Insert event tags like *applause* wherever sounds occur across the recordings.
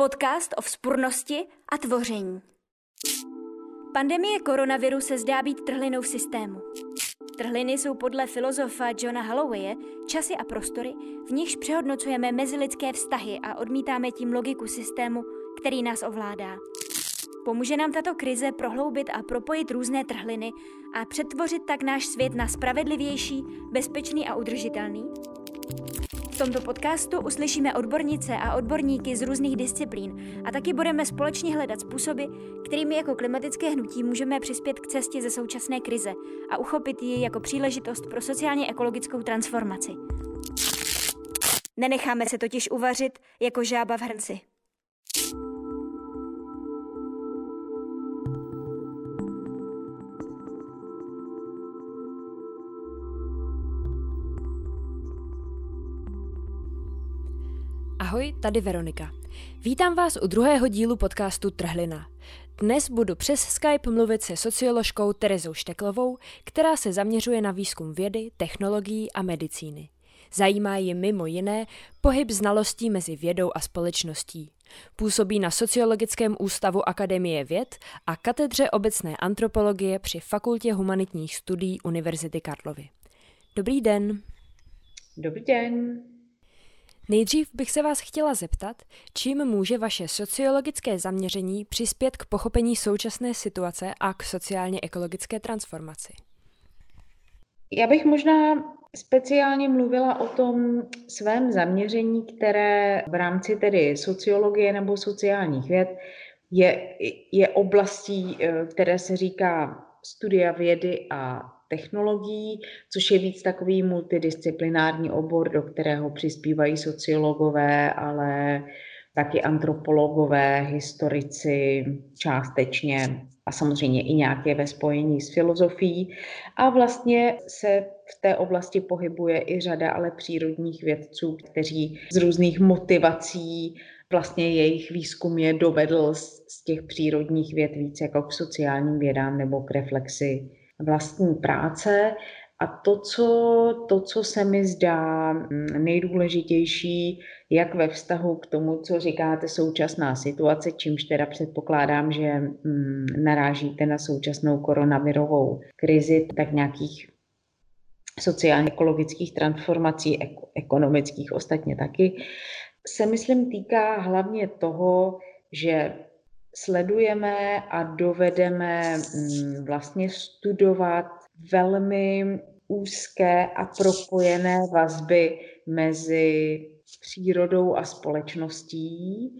Podcast o vzpurnosti a tvoření. Pandemie koronaviru se zdá být trhlinou v systému. Trhliny jsou podle filozofa Johna Hallowaye časy a prostory, v nichž přehodnocujeme mezilidské vztahy a odmítáme tím logiku systému, který nás ovládá. Pomůže nám tato krize prohloubit a propojit různé trhliny a přetvořit tak náš svět na spravedlivější, bezpečný a udržitelný? Tomto podcastu uslyšíme odbornice a odborníky z různých disciplín a taky budeme společně hledat způsoby, kterými jako klimatické hnutí můžeme přispět k cestě ze současné krize a uchopit ji jako příležitost pro sociálně ekologickou transformaci. Nenecháme se totiž uvařit jako žába v hrnci. Ahoj, tady Veronika. Vítám vás u druhého dílu podcastu Trhlina. Dnes budu přes Skype mluvit se socioložkou Terezou Šteklovou, která se zaměřuje na výzkum vědy, technologií a medicíny. Zajímá ji mimo jiné pohyb znalostí mezi vědou a společností. Působí na Sociologickém ústavu Akademie věd a katedře obecné antropologie při Fakultě humanitních studií Univerzity Karlovy. Dobrý den. Dobrý den. Nejdřív bych se vás chtěla zeptat, čím může vaše sociologické zaměření přispět k pochopení současné situace a k sociálně-ekologické transformaci. Já bych možná speciálně mluvila o tom svém zaměření, které v rámci tedy sociologie nebo sociálních věd je, je oblastí, eh, které se říká studia vědy a technologií, což je víc takový multidisciplinární obor, do kterého přispívají sociologové, ale taky antropologové, historici částečně a samozřejmě i nějaké ve spojení s filozofií. A vlastně se v té oblasti pohybuje i řada ale přírodních vědců, kteří z různých motivací vlastně jejich výzkum je dovedl z těch přírodních věd víc jako k sociálním vědám nebo k reflexi vlastní práce. A to co, to, co se mi zdá mm, nejdůležitější, jak ve vztahu k tomu, co říkáte současná situace, čímž teda předpokládám, že mm, narážíte na současnou koronavirovou krizi, tak nějakých sociálně-ekologických transformací, ekonomických ostatně taky, se myslím týká hlavně toho, že sledujeme a dovedeme mm, vlastně studovat velmi úzké a propojené vazby mezi přírodou a společností,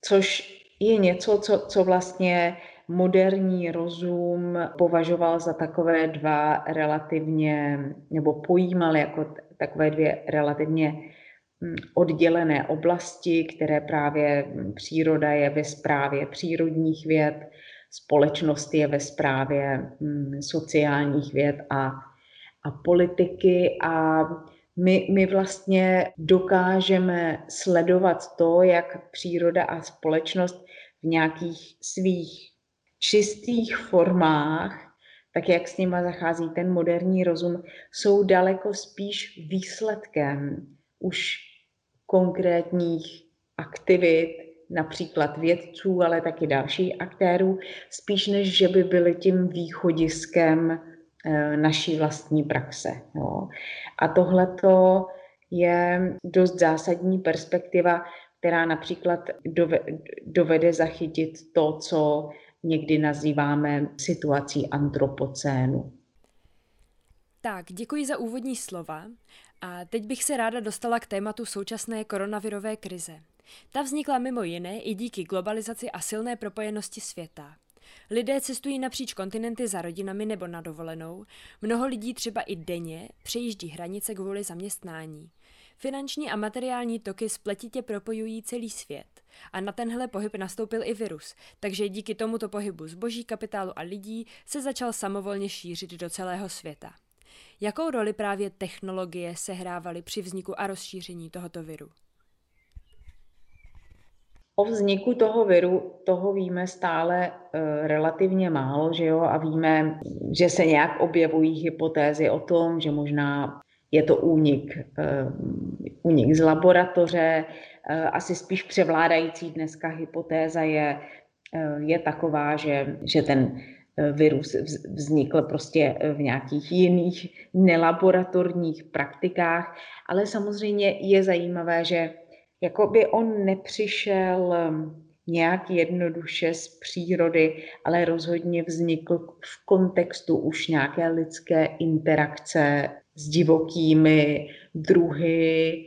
což je něco, co, co vlastně moderní rozum považoval za takové dva relativně, nebo pojímal jako takové dvě relativně oddělené oblasti, které právě mm, příroda je ve správě přírodních věd, společnost je ve správě mm, sociálních věd a, a politiky. A my, my vlastně dokážeme sledovat to, jak příroda a společnost v nějakých svých čistých formách, tak jak s nima zachází ten moderní rozum, jsou daleko spíš výsledkem už konkrétních aktivit, například vědců, ale taky dalších aktérů, spíš než že by byly tím východiskem eh, naší vlastní praxe. Jo. A tohleto je dost zásadní perspektiva, která například dovede zachytit to, co někdy nazýváme situací antropocénu. Tak, děkuji za úvodní slova. A teď bych se ráda dostala k tématu současné koronavirové krize. Ta vznikla mimo jiné i díky globalizaci a silné propojenosti světa. Lidé cestují napříč kontinenty za rodinami nebo na dovolenou, mnoho lidí třeba i denně přejíždí hranice kvůli zaměstnání. Finanční a materiální toky spletitě propojují celý svět. A na tenhle pohyb nastoupil i virus, takže díky tomuto pohybu zboží, kapitálu a lidí se začal samovolně šířit do celého světa. Jakou roli právě technologie sehrávaly při vzniku a rozšíření tohoto viru? O vzniku toho viru toho víme stále uh, relativně málo, že jo, a víme, že se nějak objevují hypotézy o tom, že možná je to únik, uh, únik z laboratoře, asi spíš převládající dneska hypotéza je, je taková, že, že ten virus vznikl prostě v nějakých jiných nelaboratorních praktikách, ale samozřejmě je zajímavé, že jakoby on nepřišel nějak jednoduše z přírody, ale rozhodně vznikl v kontextu už nějaké lidské interakce s divokými druhy,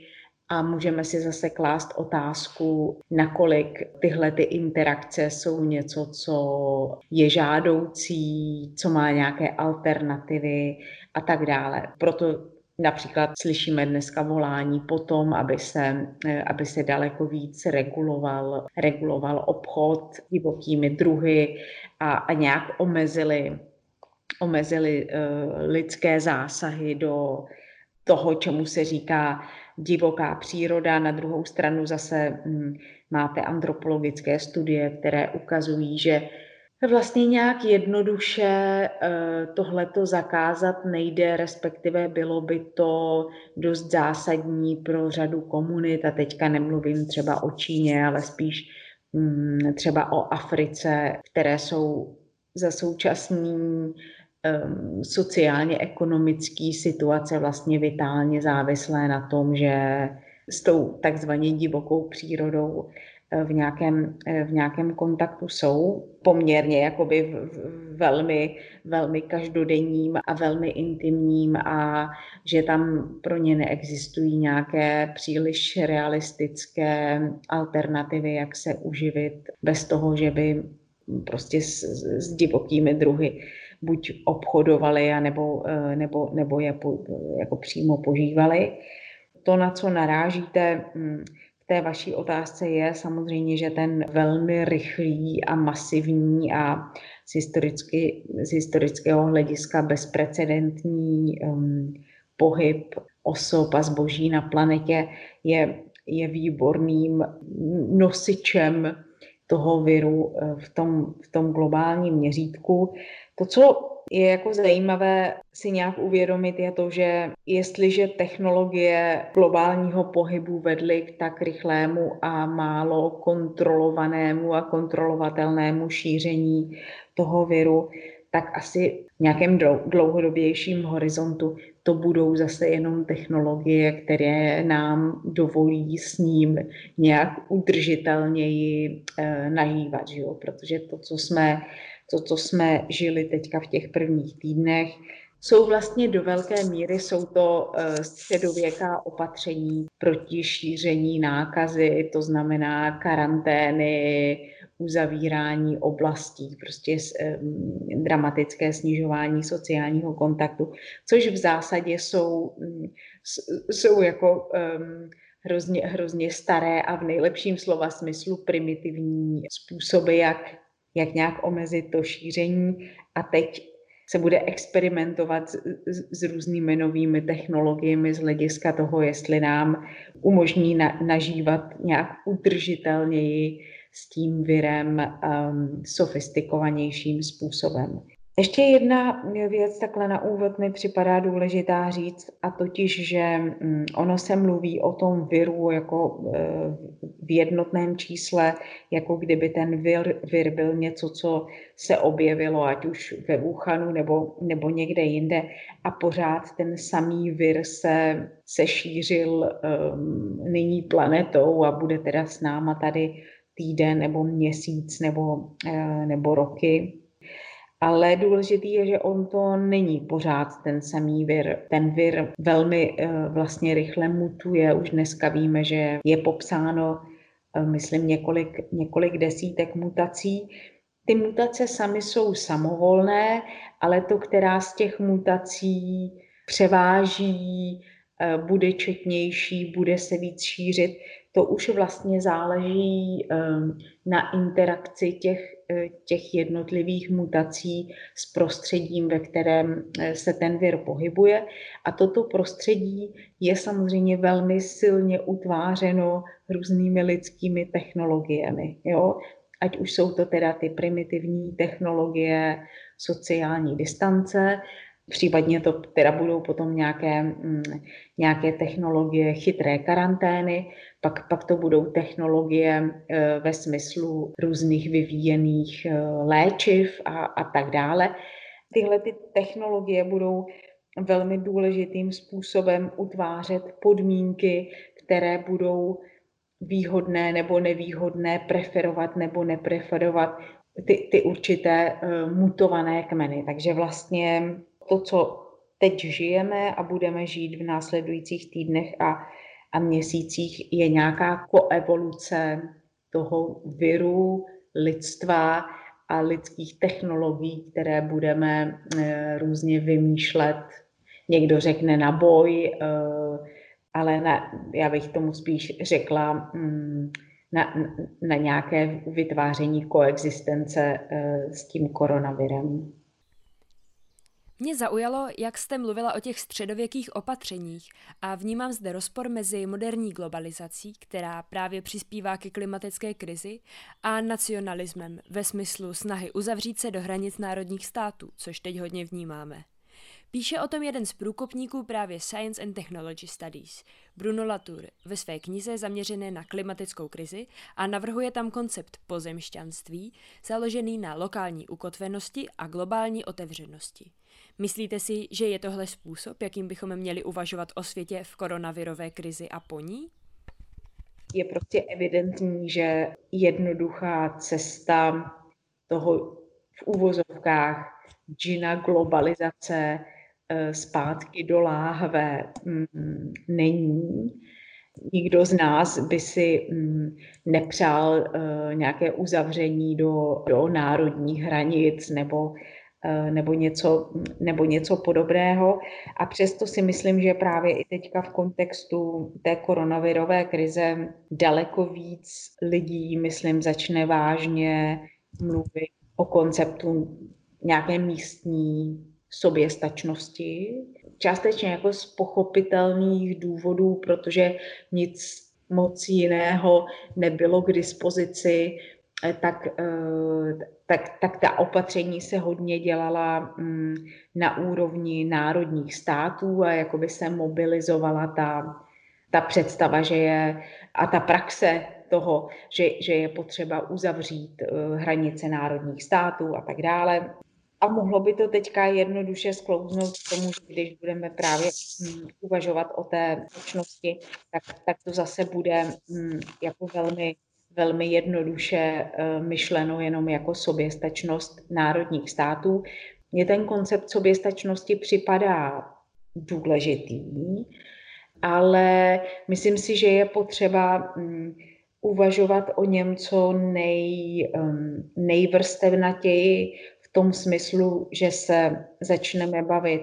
a můžeme si zase klást otázku, nakolik tyhle ty interakce jsou něco, co je žádoucí, co má nějaké alternativy a tak dále. Proto Například slyšíme dneska volání po tom, aby se, aby se daleko víc reguloval, reguloval obchod divokými druhy a, a nějak omezili, omezili uh, lidské zásahy do toho, čemu se říká divoká příroda. Na druhou stranu zase hm, máte antropologické studie, které ukazují, že vlastně nějak jednoduše eh, tohleto zakázat nejde, respektive bylo by to dost zásadní pro řadu komunit a teďka nemluvím třeba o Číně, ale spíš hm, třeba o Africe, které jsou za současný um, sociálně-ekonomický situace vlastně vitálně závislé na tom, že s tou takzvaně divokou přírodou eh, v nějakém, eh, v nějakém kontaktu jsou poměrně jakoby velmi, velmi každodenním a velmi intimním a že tam pro ně neexistují nějaké příliš realistické alternativy, jak se uživit bez toho, že by prostě s, s divokými druhy buď obchodovali, nebo, eh, nebo, nebo je po, jako přímo požívali. To, na co narážíte hm, v té vaší otázce, je samozřejmě, že ten velmi rychlý a masivní a z, historicky, z historického hlediska bezprecedentní um, pohyb osob a zboží na planetě je, je výborným nosičem toho viru eh, v tom, v tom globálním měřítku. To, co je jako zajímavé si nějak uvědomit, je to, že jestliže technologie globálního pohybu vedly k tak rychlému a málo kontrolovanému a kontrolovatelnému šíření toho viru, tak asi v nějakém dlouhodobějším horizontu to budou zase jenom technologie, které nám dovolí s ním nějak udržitelněji eh, nahývat, že jo? protože to, co jsme to, co jsme žili teďka v těch prvních týdnech, jsou vlastně do velké míry jsou to eh, středověká opatření proti šíření nákazy, to znamená karantény, uzavírání oblastí, prostě dramatické snižování sociálního kontaktu, což v zásadě jsou, mm, jsou jako hrozně, hrozně staré a v nejlepším slova smyslu primitivní způsoby, jak jak nějak omezit to šíření a teď se bude experimentovat s, s, s různými novými technologiemi z hlediska toho, jestli nám umožní na, nažívat nějak udržitelněji s tím virem um, sofistikovanějším způsobem. Ještě jedna věc takhle na úvod mi připadá důležitá říct, a totiž, že mm, ono se mluví o tom viru jako e, v jednotném čísle, jako kdyby ten vir, vir byl něco, co se objevilo, ať už ve Wuhanu nebo, nebo někde jinde, a pořád ten samý vir se, se šířil um, nyní planetou a bude teda s náma tady týden nebo měsíc nebo, uh, nebo roky ale důležitý je, že on to není pořád ten samý vir. Ten vir velmi eh, vlastně rychle mutuje. Už dneska víme, že je popsáno, eh, myslím, několik, několik desítek mutací. Ty mutace samy jsou samovolné, ale to, která z těch mutací převáží, eh, bude četnější, bude se víc šířit, to už vlastně záleží na interakci těch Eh, těch jednotlivých mutací s prostředím, ve kterém eh, se ten vir pohybuje. A toto prostředí je samozřejmě velmi silně utvářeno různými lidskými technologiemi. Jo? Ať už jsou to teda ty primitivní technologie sociální distance, Případně to teda budou potom nějaké, mm, nějaké technologie chytré karantény, pak, pak to budou technologie e, ve smyslu různých vyvíjených e, léčiv a, a tak dále. Tyhle ty technologie budou velmi důležitým způsobem utvářet podmínky, které budou výhodné nebo nevýhodné, preferovat nebo nepreferovat ty, ty určité uh, mutované kmeny. Takže vlastně to, co teď žijeme a budeme žít v následujících týdnech a, a měsících, je nějaká koevoluce toho viru, lidstva a lidských technologií, které budeme uh, různě vymýšlet. Někdo řekne na boj, uh, ale na, já bych tomu spíš řekla mm, na, na nějaké vytváření koexistence eh, s tím koronavirem. Mě zaujalo, jak jste mluvila o těch středověkých opatřeních a vnímám zde rozpor mezi moderní globalizací, která právě přispívá ke klimatické krizi, a nacionalismem ve smyslu snahy uzavřít se do hranic národních států, což teď hodně vnímáme. Píše o tom jeden z průkopníků právě Science and Technology Studies, Bruno Latour, ve své knize zaměřené na klimatickou krizi a navrhuje tam koncept pozemšťanství, založený na lokální ukotvenosti a globální otevřenosti. Myslíte si, že je tohle způsob, jakým bychom měli uvažovat o světě v koronavirové krizi a po ní? Je prostě evidentní, že jednoduchá cesta toho v úvozovkách džina globalizace zpátky do láhve mm, není. Nikdo z nás by si mm, nepřál eh, nějaké uzavření do, do národních hranic nebo, eh, nebo, něco, nebo něco podobného. A přesto si myslím, že právě i teďka v kontextu té koronavirové krize daleko víc lidí, myslím, začne vážně mluvit o konceptu nějaké místní soběstačnosti, částečně jako z pochopitelných důvodů, protože nic moc jiného nebylo k dispozici, eh, tak, eh, tak, tak ta opatření se hodně dělala mm, na úrovni národních států a jakoby se mobilizovala ta, ta představa, že je a ta praxe toho, že, že je potřeba uzavřít eh, hranice národních států a tak dále. A mohlo by to teďka jednoduše sklouznout k tomu, že když budeme právě hm, uvažovat o té společnosti, tak, tak to zase bude hm, jako velmi, velmi jednoduše uh, myšleno jenom jako soběstačnost národních států. Mně ten koncept soběstačnosti připadá důležitý, ale myslím si, že je potřeba hm, uvažovat o něm co nej, nejvrstevnatěji, tom smyslu, že se začneme bavit,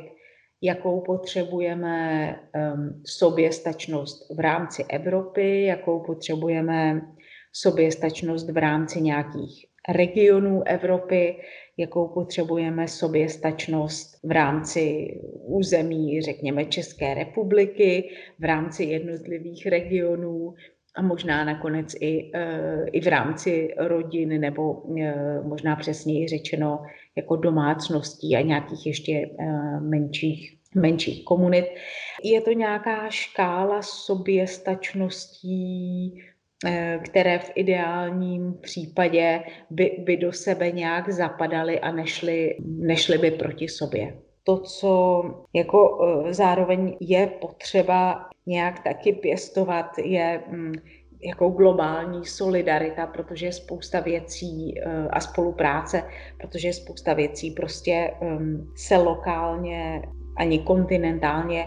jakou potřebujeme um, soběstačnost v rámci Evropy, jakou potřebujeme soběstačnost v rámci nějakých regionů Evropy, jakou potřebujeme soběstačnost v rámci území, řekněme, České republiky, v rámci jednotlivých regionů, a možná nakonec i, eh, i v rámci rodin nebo eh, možná přesněji řečeno jako domácností a nějakých ještě eh, menších, menších komunit. Je to nějaká škála soběstačností, které v ideálním případě by, by do sebe nějak zapadaly a nešly, nešly by proti sobě. To, co jako zároveň je potřeba nějak taky pěstovat, je mm, jako globální solidarita, protože je spousta věcí eh, a spolupráce, protože je spousta věcí prostě ehm, se lokálně ani kontinentálně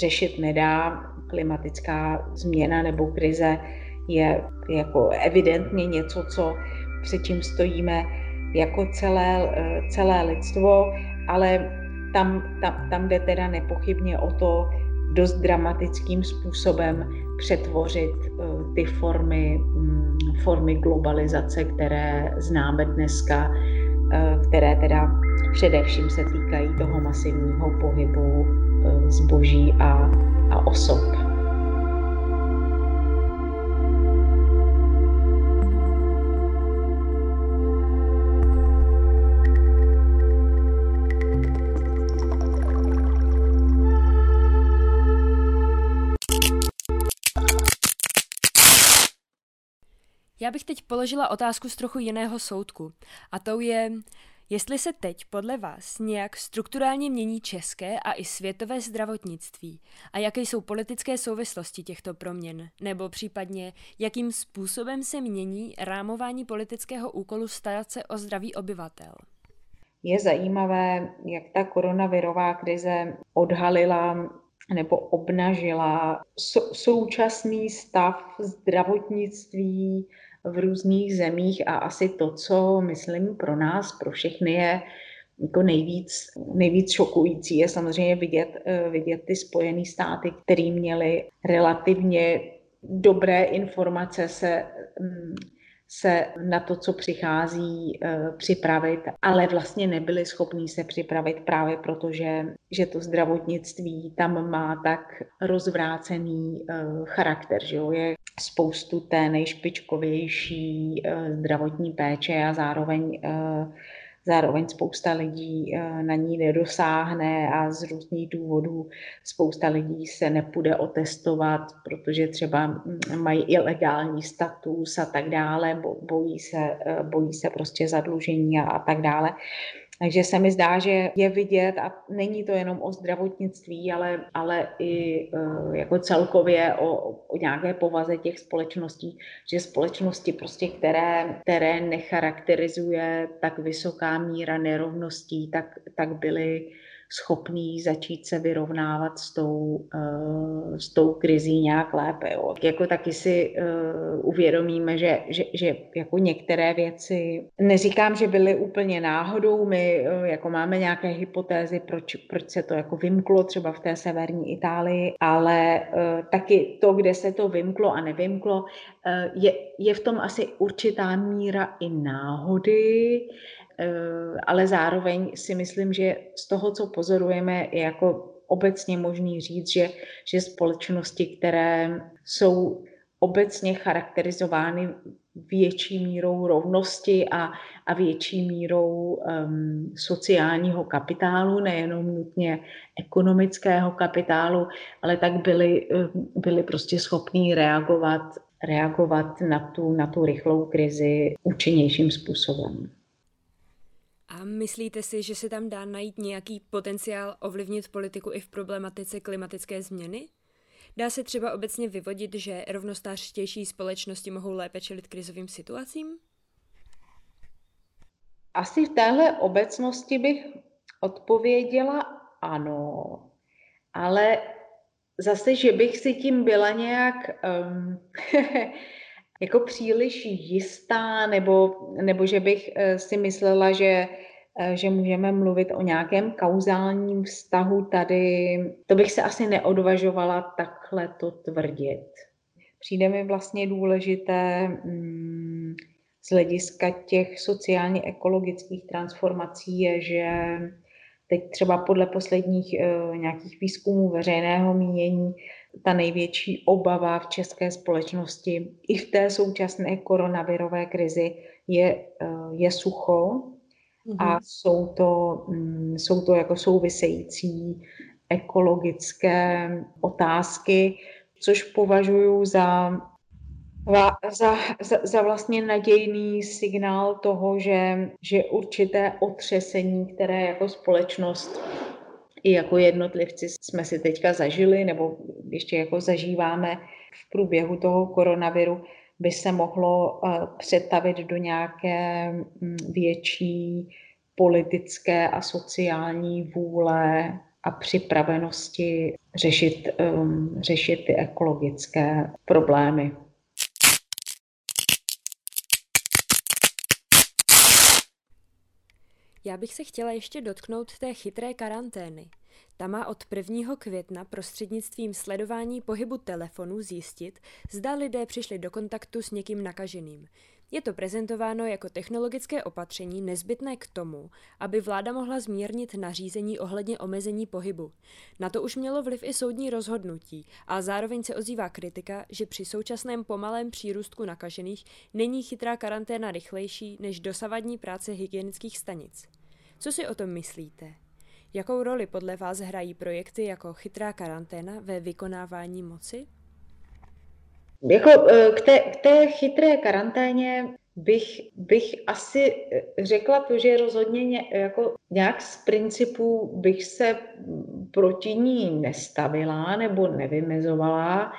řešit nedá. Klimatická změna nebo krize je jako evidentně něco, co před čím stojíme jako celé, eh, celé lidstvo, ale tam, tam, tam jde teda nepochybně o to, dost dramatickým způsobem přetvořit eh, ty formy, mm, formy globalizace, které známe dneska, eh, které teda především se týkají toho masivního pohybu eh, zboží a, a osob. Já bych teď položila otázku z trochu jiného soudku. A to je, jestli se teď podle vás nějak strukturálně mění české a i světové zdravotnictví a jaké jsou politické souvislosti těchto proměn, nebo případně jakým způsobem se mění rámování politického úkolu starat se o zdraví obyvatel. Je zajímavé, jak ta koronavirová krize odhalila nebo obnažila současný stav zdravotnictví v různých zemích a asi to, co myslím pro nás, pro všechny je jako nejvíc, nejvíc šokující, je samozřejmě vidět, eh, vidět ty Spojené státy, které měly relativně dobré informace se mm, se na to, co přichází, eh, připravit, ale vlastně nebyli schopní se připravit právě proto, že, že to zdravotnictví tam má tak rozvrácený eh, charakter, že jo? je spoustu té nejšpičkovější eh, zdravotní péče a zároveň Zároveň spousta lidí eh, na ní nedosáhne a z různých důvodů spousta lidí se nepůjde otestovat, protože třeba mm, mají ilegální status a tak dále, bojí se, eh, bojí se prostě zadlužení a, a tak dále. Takže se mi zdá, že je vidět, a není to jenom o zdravotnictví, ale, ale i e, jako celkově o, o nějaké povaze těch společností, že společnosti, prostě, které, které necharakterizuje tak vysoká míra nerovností, tak, tak byly schopný začít se vyrovnávat s tou, uh, s tou krizí nějak lépe. Jo. Jako taky si uh, uvědomíme, že, že, že jako některé věci, neříkám, že byly úplně náhodou, my uh, jako máme nějaké hypotézy, proč, proč se to jako vymklo třeba v té severní Itálii, ale taky to, kde se to vymklo a nevymklo, je, je v tom asi určitá míra i náhody, Eh, ale zároveň si myslím, že z toho, co pozorujeme, je jako obecně možný říct, že, že společnosti, které jsou obecně charakterizovány větší mírou rovnosti a, a větší mírou um, sociálního kapitálu, nejenom nutně ekonomického kapitálu, ale tak byly, eh, byly prostě schopní reagovat, reagovat na tu, na tu rychlou krizi účinnějším způsobem. Myslíte si, že se tam dá najít nějaký potenciál ovlivnit politiku i v problematice klimatické změny? Dá se třeba obecně vyvodit, že rovnostářštější společnosti mohou lépe čelit krizovým situacím? Asi v téhle obecnosti bych odpověděla ano, ale zase, že bych si tím byla nějak um, *laughs* jako příliš jistá, nebo, nebo že bych eh, si myslela, že, že můžeme mluvit o nějakém kauzálním vztahu tady. To bych se asi neodvažovala takhle to tvrdit. Přijde mi vlastně důležité mm, z hlediska těch sociálně-ekologických transformací je, že teď třeba podle posledních uh, nějakých výzkumů veřejného mínění ta největší obava v české společnosti i v té současné koronavirové krizi je, eh, je sucho. A jsou to, mm, jsou to jako související ekologické otázky, což považuji za, za, za, za vlastně nadějný signál toho, že, že určité otřesení, které jako společnost i jako jednotlivci jsme si teďka zažili nebo ještě jako zažíváme v průběhu toho koronaviru, by se mohlo eh, přetavit do nějaké mm, větší politické a sociální vůle a připravenosti řešit, um, řešit ty ekologické problémy. Já bych se chtěla ještě dotknout té chytré karantény. Ta má od 1. května prostřednictvím sledování pohybu telefonu zjistit, zda lidé přišli do kontaktu s někým nakaženým. Je to prezentováno jako technologické opatření nezbytné k tomu, aby vláda mohla zmírnit nařízení ohledně omezení pohybu. Na to už mělo vliv i soudní rozhodnutí a zároveň se ozývá kritika, že při současném pomalém přírůstku nakažených není chytrá karanténa rychlejší než dosavadní práce hygienických stanic. Co si o tom myslíte? Jakou roli podle vás hrají projekty jako chytrá karanténa ve vykonávání moci? Jako k té, k té chytré karanténě bych, bych asi řekla to, že rozhodně ně, jako nějak z principu bych se proti ní nestavila nebo nevymezovala.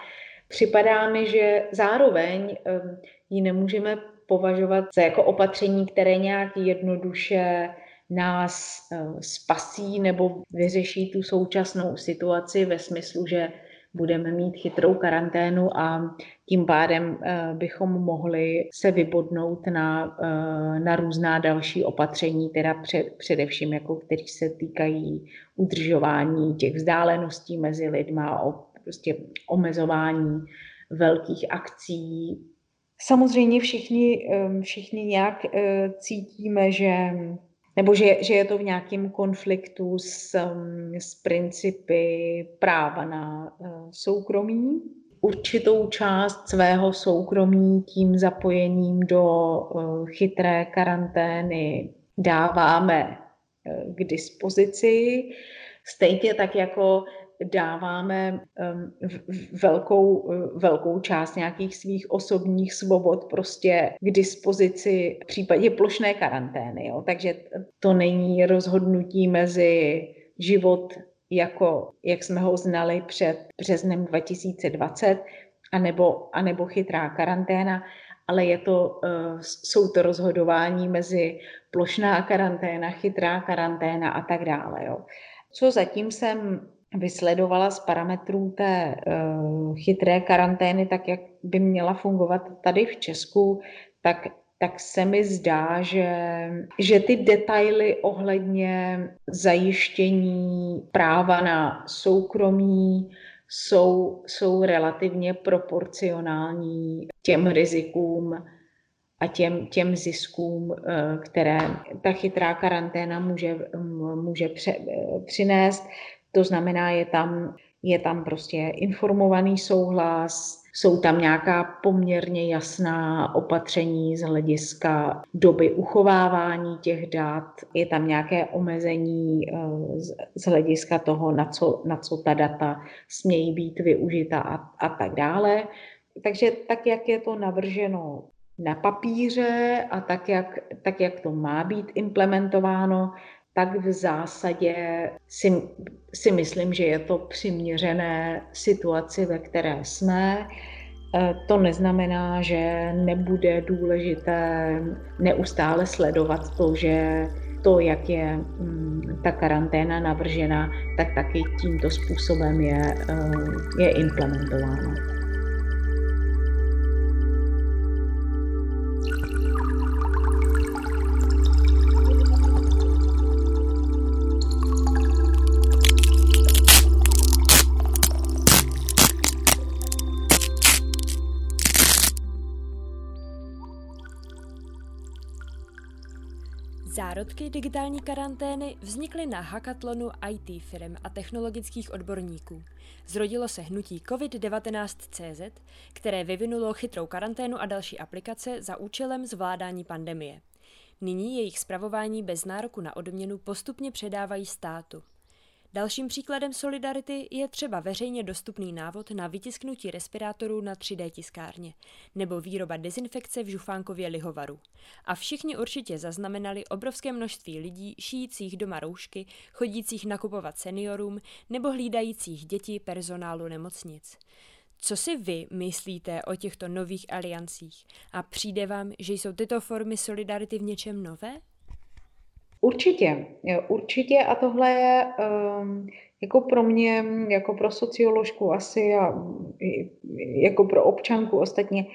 Připadá mi, že zároveň ji nemůžeme považovat za jako opatření, které nějak jednoduše nás spasí nebo vyřeší tu současnou situaci ve smyslu, že budeme mít chytrou karanténu a tím pádem eh, bychom mohli se vybodnout na, eh, na různá další opatření, teda před, především, jako který se týkají udržování těch vzdáleností mezi lidma, o prostě omezování velkých akcí. Samozřejmě všichni, eh, všichni nějak cítíme, že nebo že, že je to v nějakém konfliktu s, um, s principy práva na uh, soukromí. Určitou část svého soukromí tím zapojením do uh, chytré karantény dáváme uh, k dispozici. Stejně tak jako dáváme velkou, velkou část nějakých svých osobních svobod prostě k dispozici v případě plošné karantény. Jo. Takže to není rozhodnutí mezi život jako, jak jsme ho znali před březnem 2020, anebo, anebo chytrá karanténa, ale je to, jsou to rozhodování mezi plošná karanténa, chytrá karanténa a tak dále. Jo. Co zatím jsem vysledovala z parametrů té uh, chytré karantény, tak jak by měla fungovat tady v Česku, tak, tak se mi zdá, že, že ty detaily ohledně zajištění práva na soukromí jsou, jsou relativně proporcionální těm rizikům a těm, těm ziskům, eh, které ta chytrá karanténa může, může pře, eh, přinést. To znamená, je tam, je tam prostě informovaný souhlas, jsou tam nějaká poměrně jasná opatření z hlediska doby uchovávání těch dat, je tam nějaké omezení eh, z hlediska toho, na co, na co ta data smějí být využita a, a tak dále. Takže tak, jak je to navrženo na papíře a tak jak, tak, jak to má být implementováno, tak v zásadě si, si myslím, že je to přiměřené situaci, ve které jsme. E, to neznamená, že nebude důležité neustále sledovat to, že to, jak je mm, ta karanténa navržena, tak taky tímto způsobem je, e, je implementována. Zárodky digitální karantény vznikly na hackathonu IT firm a technologických odborníků. Zrodilo se hnutí COVID-19.cz, které vyvinulo chytrou karanténu a další aplikace za účelem zvládání pandemie. Nyní jejich spravování bez nároku na odměnu postupně předávají státu. Dalším příkladem solidarity je třeba veřejně dostupný návod na vytisknutí respirátorů na 3D tiskárně nebo výroba dezinfekce v Žufánkově lihovaru. A všichni určitě zaznamenali obrovské množství lidí šijících doma roušky, chodících nakupovat seniorům nebo hlídajících děti personálu nemocnic. Co si vy myslíte o těchto nových aliancích? A přijde vám, že jsou tyto formy solidarity v něčem nové? Určitě, určitě a tohle je um, jako pro mě, jako pro socioložku asi a jako pro občanku ostatně,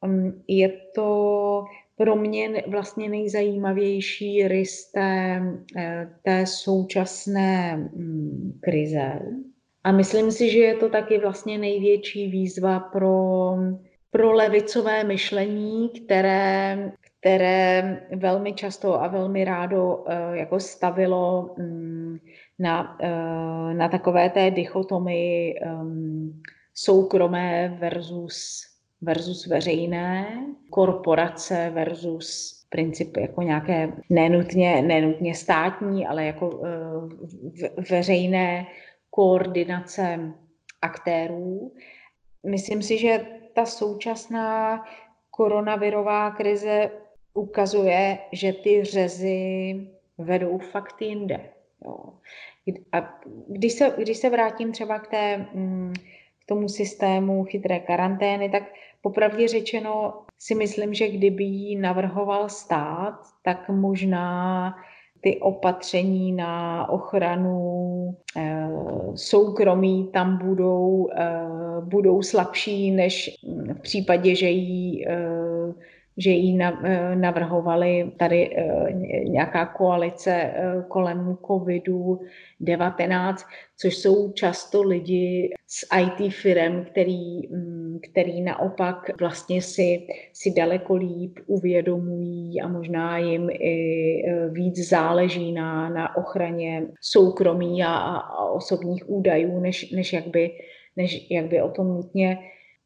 um, je to pro mě vlastně nejzajímavější rys té, eh, té současné um, krize. A myslím si, že je to taky vlastně největší výzva pro, pro levicové myšlení, které, které velmi často a velmi rádo eh, jako stavilo mm, na, eh, na takové té dichotomii ehm, soukromé versus, versus veřejné, korporace versus princip jako nějaké nenutně, nenutně státní, ale jako eh, veřejné koordinace aktérů. Myslím si, že ta současná koronavirová krize ukazuje, že ty řezy vedou fakt jinde. Jo. A když se, když se vrátím třeba k, té, mm, k tomu systému chytré karantény, tak popravdě řečeno si myslím, že kdyby ji navrhoval stát, tak možná ty opatření na ochranu e, soukromí tam budou, e, budou slabší, než v případě, že jí e, že ji eh, navrhovali tady eh, nějaká koalice eh, kolem covidu-19, což jsou často lidi z IT firm, který, mm, který naopak vlastně si, si daleko líp uvědomují a možná jim i víc záleží na, na ochraně soukromí a, a osobních údajů, než, než, jak by, než jak by o tom nutně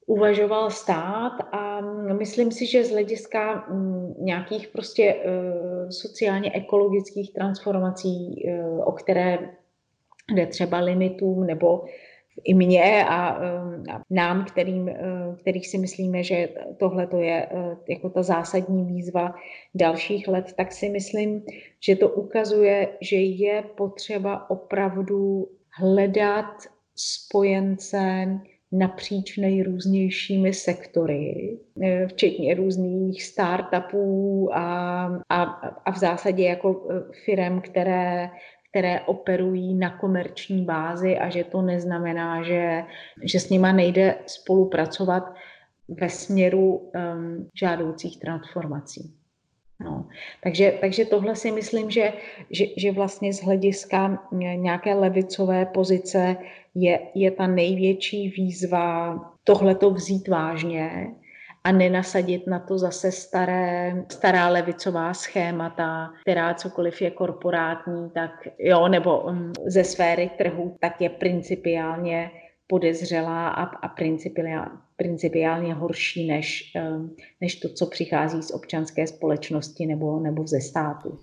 uvažoval stát a myslím si, že z hlediska mm, nějakých prostě eh, sociálně ekologických transformací, eh, o které jde třeba limitům nebo i mně a, eh, a nám, kterým, kterých si myslíme, že tohle to je jako ta zásadní výzva dalších let, tak si myslím, že to ukazuje, že je potřeba opravdu hledat spojence, napříč nejrůznějšími sektory, eh, včetně různých startupů a, a, a v zásadě jako eh, firm, které, které operují na komerční bázi a že to neznamená, že, že s nima nejde spolupracovat ve směru um, žádoucích transformací. No. Takže, takže tohle si myslím, že, že, že vlastně z hlediska nějaké levicové pozice je, je ta největší výzva tohleto vzít vážně a nenasadit na to zase staré, stará levicová schémata, která cokoliv je korporátní, tak jo, nebo um, ze sféry trhu, tak je principiálně podezřelá a, a principiálně, principiálně horší než, um, než to, co přichází z občanské společnosti nebo, nebo ze státu.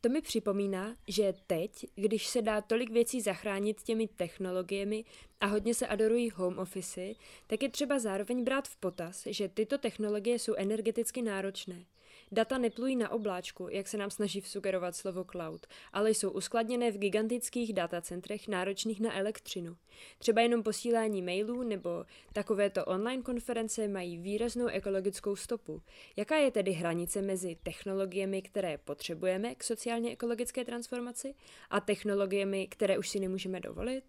To mi připomíná, že teď, když se dá tolik věcí zachránit těmi technologiemi a hodně se adorují home office, tak je třeba zároveň brát v potaz, že tyto technologie jsou energeticky náročné. Data neplují na obláčku, jak se nám snaží vsugerovat slovo cloud, ale jsou uskladněné v gigantických datacentrech náročných na elektřinu. Třeba jenom posílání mailů nebo takovéto online konference mají výraznou ekologickou stopu. Jaká je tedy hranice mezi technologiemi, které potřebujeme k sociálně ekologické transformaci a technologiemi, které už si nemůžeme dovolit?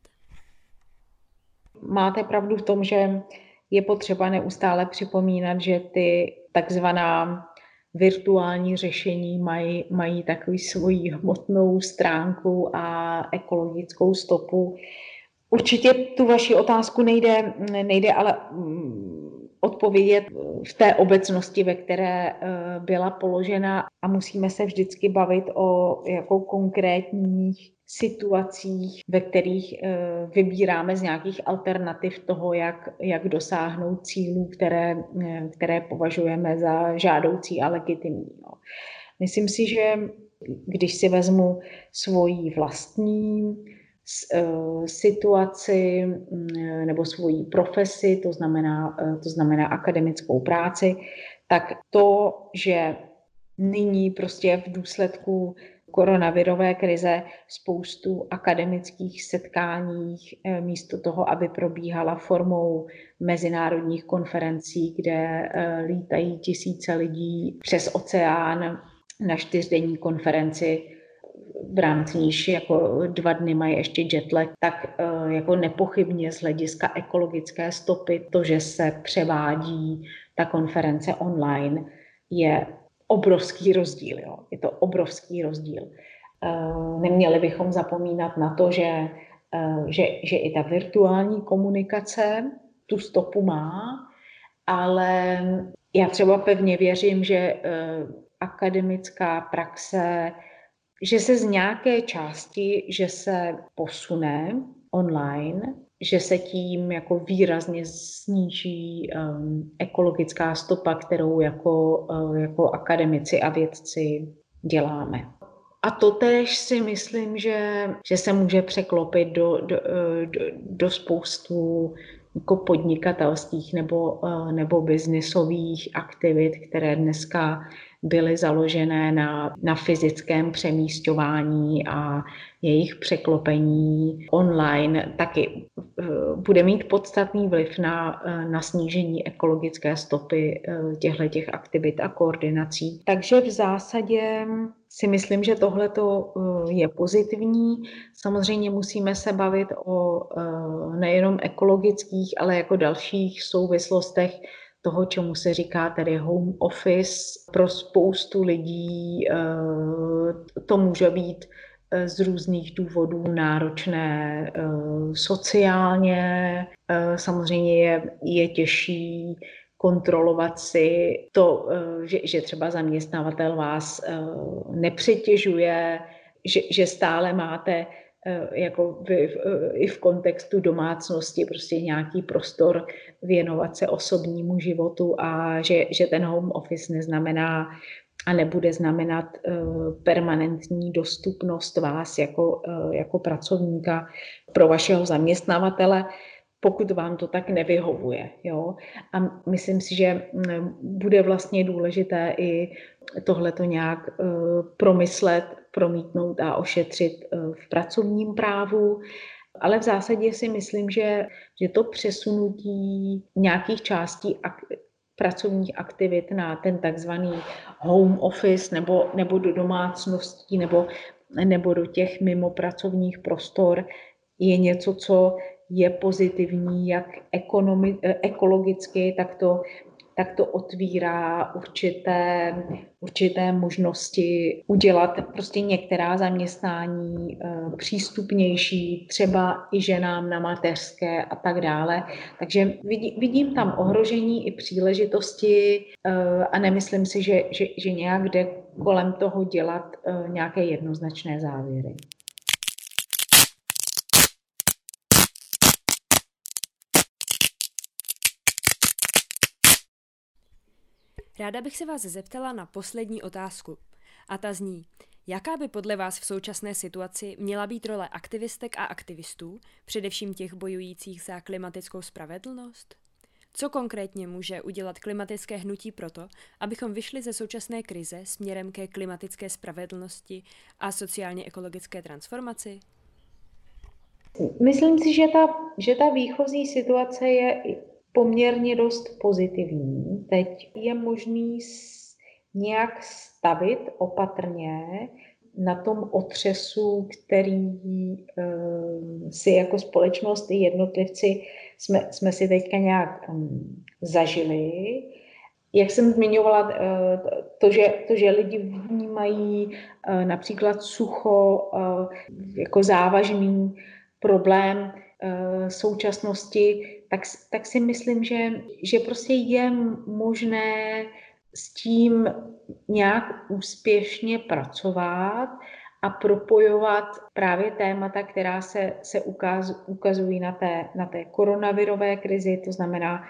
Máte pravdu v tom, že je potřeba neustále připomínat, že ty takzvaná virtuální řešení mají, mají takový svoji hmotnou stránku a ekologickou stopu. Určitě tu vaši otázku nejde, nejde ale mm, odpovědět v té obecnosti, ve které eh, byla položena a musíme se vždycky bavit o jako konkrétních situacích, ve kterých eh, vybíráme z nějakých alternativ toho, jak, jak dosáhnout cílů, které, eh, které považujeme za žádoucí a legitimní. Myslím si, že když si vezmu svoji vlastní eh, situaci mm, nebo svoji profesi, to znamená, to znamená akademickou práci, tak to, že nyní prostě v důsledku koronavirové krize spoustu akademických setkáních eh, místo toho, aby probíhala formou mezinárodních konferencí, kde eh, lítají tisíce lidí přes oceán na čtyřdenní konferenci, v rámci níž jako dva dny mají ještě jetlag, tak eh, jako nepochybně z hlediska ekologické stopy to, že se převádí ta konference online, je obrovský rozdíl. Jo. Je to obrovský rozdíl. Eh, neměli bychom zapomínat na to, že, eh, že, že i ta virtuální komunikace tu stopu má, ale já třeba pevně věřím, že eh, akademická praxe, že se z nějaké části, že se posune online, že se tím jako výrazně sníží um, ekologická stopa, kterou jako, uh, jako akademici a vědci děláme. A to tež si myslím, že, že se může překlopit do, do, do, do spoustu jako podnikatelských nebo, nebo biznisových aktivit, které dneska byly založené na, na fyzickém přemístování a jejich překlopení online taky eh, bude mít podstatný vliv na, eh, na snížení ekologické stopy eh, těchto těch aktivit a koordinací. Takže v zásadě si myslím, že tohle je pozitivní. Samozřejmě musíme se bavit o nejenom ekologických, ale jako dalších souvislostech toho, čemu se říká tedy home office. Pro spoustu lidí to může být Eh, z různých důvodů náročné eh, sociálně. Eh, samozřejmě je, je těžší kontrolovat si to, že, že třeba zaměstnavatel vás nepřetěžuje, že, že stále máte jako v, i v kontextu domácnosti prostě nějaký prostor věnovat se osobnímu životu a že, že ten home office neznamená a nebude znamenat eh, permanentní dostupnost vás jako, eh, jako pracovníka pro vašeho zaměstnavatele, pokud vám to tak nevyhovuje. Jo? A myslím si, že mm, bude vlastně důležité i tohleto nějak eh, promyslet, promítnout a ošetřit v pracovním právu. Ale v zásadě si myslím, že, že to přesunutí nějakých částí pracovních aktivit na ten takzvaný home office nebo, nebo do domácností nebo, nebo do těch mimo pracovních prostor je něco, co je pozitivní jak ekonomi, ekologicky, tak to tak to otvírá určité, určité možnosti udělat prostě některá zaměstnání eh, přístupnější, třeba i ženám na mateřské a tak dále. Takže vidí, vidím tam ohrožení i příležitosti eh, a nemyslím si, že, že, že nějak jde kolem toho dělat eh, nějaké jednoznačné závěry. Ráda bych se vás zeptala na poslední otázku. A ta zní, jaká by podle vás v současné situaci měla být role aktivistek a aktivistů, především těch bojujících za klimatickou spravedlnost? Co konkrétně může udělat klimatické hnutí proto, abychom vyšli ze současné krize směrem ke klimatické spravedlnosti a sociálně-ekologické transformaci? Myslím si, že ta, že ta výchozí situace je poměrně dost pozitivní. Teď je možný nějak stavit opatrně na tom otřesu, který uh, si jako společnost i jednotlivci jsme, jsme si teďka nějak um, zažili. Jak jsem zmiňovala, uh, to, že, to, že lidi vnímají uh, například sucho jako závažný problém současnosti, tak, tak si myslím, že, že prostě je možné s tím nějak úspěšně pracovat a propojovat právě témata, která se, se ukaz, ukazují na té, na té koronavirové krizi, to znamená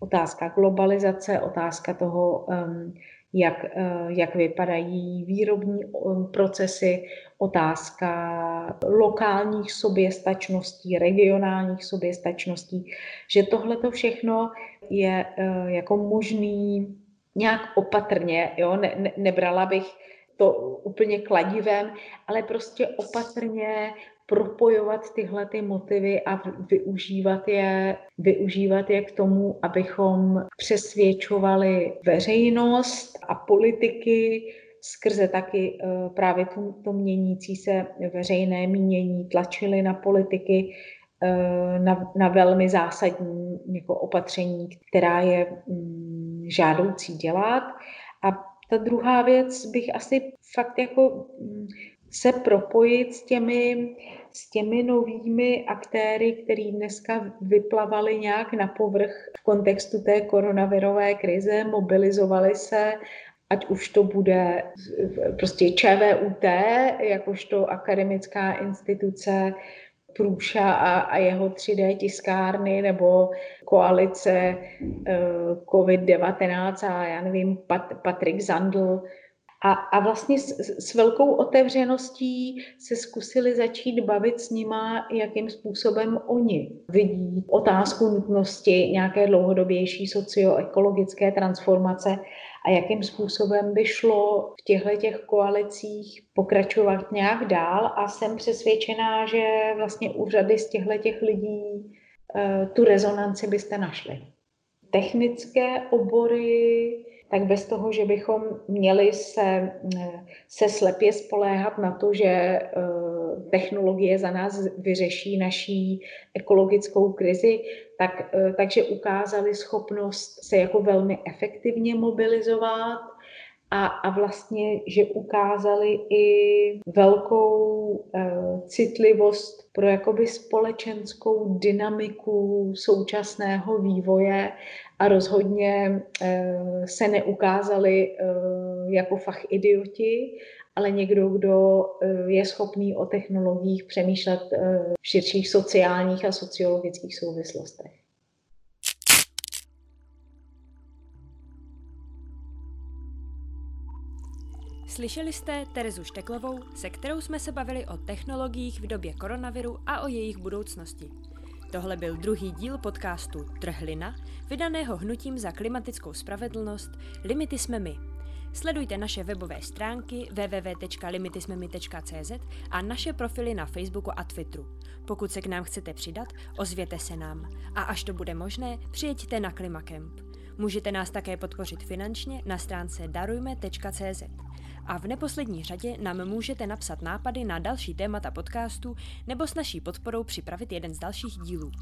otázka globalizace, otázka toho, um, jak, uh, jak vypadají výrobní um, procesy, otázka lokálních soběstačností, regionálních soběstačností, že tohle to všechno je uh, jako možný nějak opatrně, jo? Ne, ne, nebrala bych to úplně kladivem, ale prostě opatrně propojovat tyhle ty motivy a využívat je, využívat je k tomu, abychom přesvědčovali veřejnost a politiky skrze taky eh, právě to, to měnící se veřejné mínění, tlačili na politiky, eh, na, na velmi zásadní jako opatření, která je mm, žádoucí dělat. A ta druhá věc bych asi fakt jako mm, se propojit s těmi, s těmi novými aktéry, který dneska vyplavali nějak na povrch v kontextu té koronavirové krize, mobilizovali se, ať už to bude prostě ČVUT, jakožto akademická instituce, Průša a, a jeho 3D tiskárny nebo koalice uh, COVID-19 a já nevím, Pat, Patrik Zandl, A, a vlastně s, s velkou otevřeností se zkusili začít bavit s nima, jakým způsobem oni vidí otázku nutnosti nějaké dlouhodobější socioekologické transformace a jakým způsobem by šlo v těchto těch koalicích pokračovat nějak dál. A jsem přesvědčená, že vlastně u řady z těchto těch lidí eh, tu rezonanci byste našli. Technické obory tak bez toho, že bychom měli se, se slepě spoléhat na to, že eh, technologie za nás vyřeší naší ekologickou krizi, tak, eh, takže ukázali schopnost se jako velmi efektivně mobilizovat a, a vlastně, že ukázali i velkou uh, citlivost pro jakoby společenskou dynamiku současného vývoje a rozhodně uh, se neukázali uh, jako fach idioti, ale někdo, kdo uh, je schopný o technologiích přemýšlet v širších sociálních a sociologických souvislostech. Slyšeli jste Terezu Šteklovou, se kterou jsme se bavili o technologiích v době koronaviru a o jejich budoucnosti. Tohle byl druhý díl podcastu Trhlina, vydaného hnutím za klimatickou spravedlnost Limity jsme my. Sledujte naše webové stránky www.limitismemi.cz a naše profily na Facebooku a Twitteru. Pokud se k nám chcete přidat, ozvěte se nám. A až to bude možné, přijeďte na Klimacamp. Můžete nás také podpořit finančně na stránce darujme.cz. A v neposlední řadě nám můžete napsat nápady na další témata podcastu nebo s naší podporou připravit jeden z dalších dílů.